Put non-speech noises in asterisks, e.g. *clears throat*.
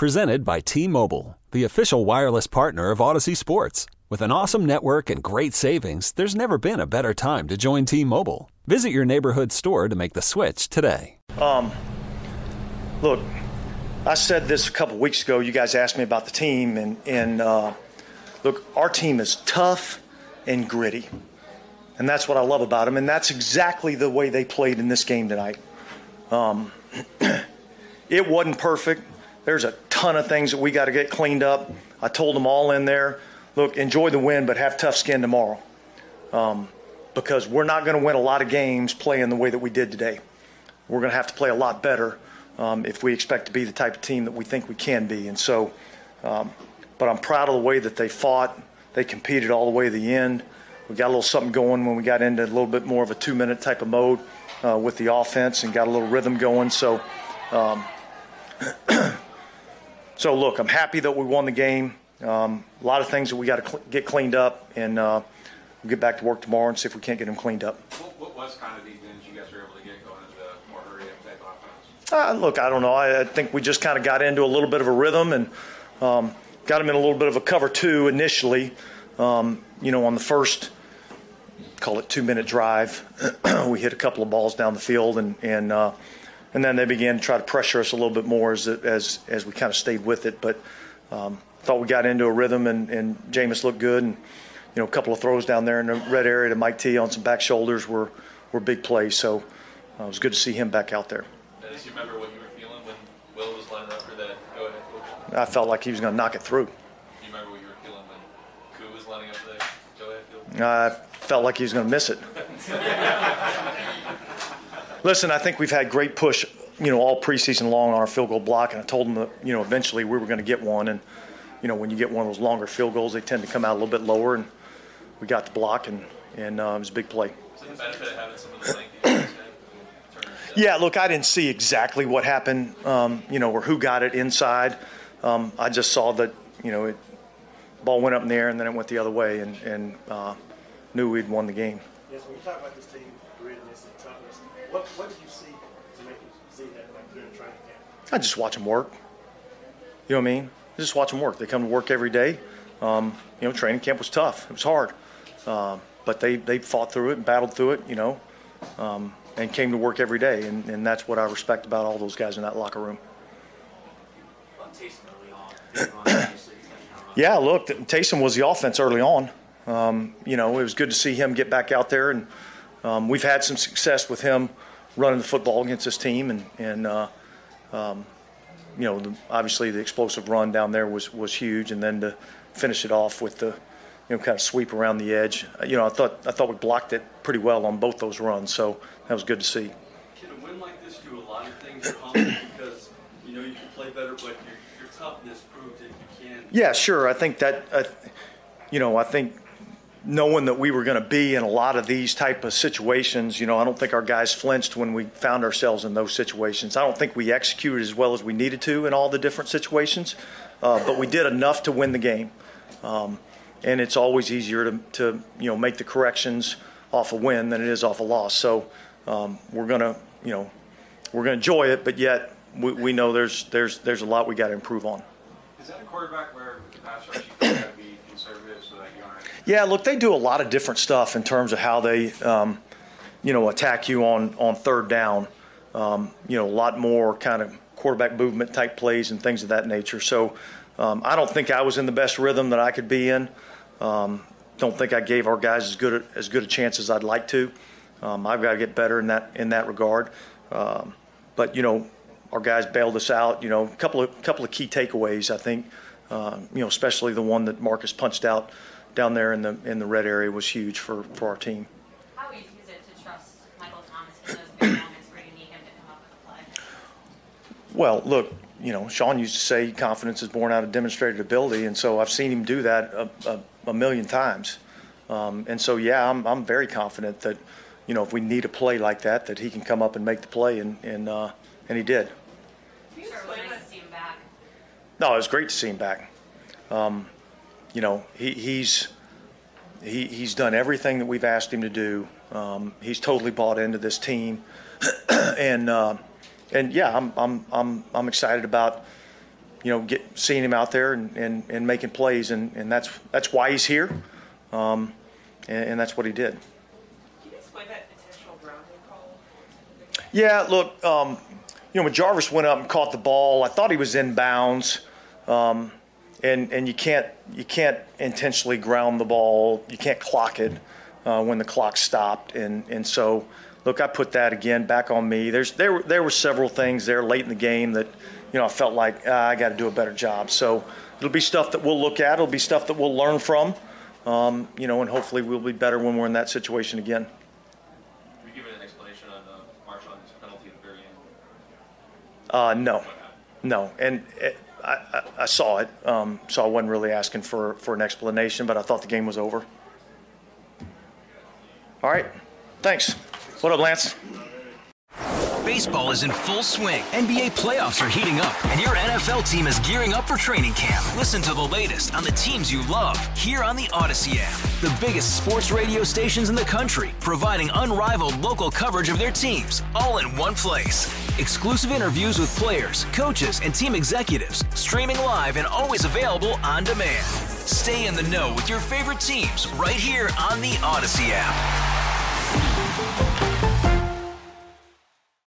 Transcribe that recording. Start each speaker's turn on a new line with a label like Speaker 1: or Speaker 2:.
Speaker 1: Presented by T Mobile, the official wireless partner of Audacy Sports. With an awesome network and great savings, there's never been a better time to join T Mobile. Visit your neighborhood store to make the switch today.
Speaker 2: Um, look, I said this a couple weeks ago. You guys asked me about the team, and, and uh, look, our team is tough and gritty. And that's what I love about them, and that's exactly the way they played in this game tonight. Um, *clears throat* it wasn't perfect. There's a ton of things that we got to get cleaned up. I told them all in there look, enjoy the win, but have tough skin tomorrow. Um, because we're not going to win a lot of games playing the way that we did today. We're going to have to play a lot better um, if we expect to be the type of team that we think we can be. And so, um, but I'm proud of the way that they fought. They competed all the way to the end. We got a little something going when we got into a little bit more of a two minute type of mode uh, with the offense and got a little rhythm going. So, um, *clears throat* so look, I'm happy that we won the game. Um, a lot of things that we got to cl- get cleaned up, and uh, we'll get back to work tomorrow and see if we can't get them cleaned up.
Speaker 3: What, what was kind of the advantage you guys were able to get going into the more hurry up type offense?
Speaker 2: Uh, look, I don't know. I, I think we just kind of got into a little bit of a rhythm and um, got them in a little bit of a cover two initially. Um, you know, on the first, call it two minute drive, *clears throat* we hit a couple of balls down the field and and uh, and then they began to try to pressure us a little bit more as as as we kind of stayed with it. But um, thought we got into a rhythm and and Jameis looked good and you know a couple of throws down there in the red area to Mike T on some back shoulders were were big plays. So uh, it was good to see him back out there.
Speaker 3: Dennis, you remember what you were feeling when Will was lining up for that go ahead field?
Speaker 2: I felt like he was going to knock it through.
Speaker 3: You remember what you were feeling when Koo was lining up for that go ahead field?
Speaker 2: I felt like he was going to miss it. *laughs* Listen, I think we've had great push, you know, all preseason long on our field goal block, and I told them that, you know, eventually we were going to get one. And, you know, when you get one of those longer field goals, they tend to come out a little bit lower, and we got the block, and, and uh, it was a big play.
Speaker 3: Is it the benefit of having some of the length you guys had? Turner and
Speaker 2: Yeah, look, I didn't see exactly what happened, um, you know, or who got it inside. Um, I just saw that, you know, it, ball went up in the air and then it went the other way, and, and uh, knew we'd won the game.
Speaker 4: Yes, when you talk about this team, grittiness and toughness, what, did you see to make you see that like during training camp?
Speaker 2: I just watch them work. You know what I mean? I just watch them work. They come to work every day. Um, you know, training camp was tough. It was hard, Um but they they fought through it and battled through it. You know, um, and came to work every day, and, and that's what I respect about all those guys in that locker room.
Speaker 5: on Taysom early on. Being on, obviously, he's gonna run. *coughs*
Speaker 2: Yeah, look, Taysom was the offense early on. Um, you know, it was good to see him get back out there, and um, we've had some success with him running the football against this team, and and uh, um, you know, the, obviously the explosive run down there was was huge, and then to finish it off with the you know kind of sweep around the edge. Uh, You know, I thought I thought we blocked it pretty well on both those runs, so that was good to see.
Speaker 6: Can a win like this do a lot of things because you know you can play better, but your, your toughness proves that you can.
Speaker 2: Yeah, sure. I think that, uh, you know, I think knowing that we were going to be in a lot of these type of situations, you know, I don't think our guys flinched when we found ourselves in those situations. I don't think we executed as well as we needed to in all the different situations, uh, but we did enough to win the game. Um, and it's always easier to, to, you know, make the corrections off a win than it is off a loss. So um, we're going to, you know, we're going to enjoy it, but yet we, we know there's, there's, there's a lot we got to improve on.
Speaker 3: Is that a quarterback where the pass rush
Speaker 2: Yeah, look, they do a lot of different stuff in terms of how they, um, you know, attack you on on third down. Um, you know, a lot more kind of quarterback movement type plays and things of that nature. So, um, I don't think I was in the best rhythm that I could be in. Um, don't think I gave our guys as good a, as good a chance as I'd like to. Um, I've got to get better in that in that regard. Um, but you know, our guys bailed us out. You know, a couple of couple of key takeaways. I think, um, you know, especially the one that Marcus punched out down there in the in the red area was huge for, for our team.
Speaker 7: How easy is it to trust Michael Thomas in those big moments where you need him to come up with a play?
Speaker 2: Well, look, you know, Sean used to say confidence is born out of demonstrated ability, and so I've seen him do that a, a, a million times. Um, and so, yeah, I'm, I'm very confident that, you know, if we need a play like that, that he can come up and make the play, and and uh, and he did.
Speaker 7: Sure, it was nice to see him back.
Speaker 2: No, it was great to see him back. Um, you know, he, he's he, he's done everything that we've asked him to do. Um, he's totally bought into this team, *clears throat* and uh, and yeah, I'm I'm I'm I'm excited about you know, get seeing him out there and, and, and making plays, and, and that's that's why he's here, um, and, and that's what he did.
Speaker 8: Can you explain that intentional grounding call?
Speaker 2: Yeah, look, um, you know, when Jarvis went up and caught the ball, I thought he was in bounds, um, and and you can't you can't intentionally ground the ball. You can't clock it uh, when the clock stopped, and and so. Look, I put that again back on me. There's there were there were several things there late in the game that, you know, I felt like ah, I got to do a better job. So it'll be stuff that we'll look at. It'll be stuff that we'll learn from, um, you know, and hopefully we'll be better when we're in that situation again.
Speaker 3: Can you give an explanation on uh, Marshon's penalty at the very end?
Speaker 2: Uh, no, no, and I, I, I saw it, um, so I wasn't really asking for, for an explanation, but I thought the game was over. All right, thanks. What up, Lance?
Speaker 9: Baseball is in full swing. NBA playoffs are heating up, and your NFL team is gearing up for training camp. Listen to the latest on the teams you love here on the Audacy app. The biggest sports radio stations in the country, providing unrivaled local coverage of their teams, all in one place. Exclusive interviews with players, coaches, and team executives, streaming live and always available on demand. Stay in the know with your favorite teams right here on the Audacy app.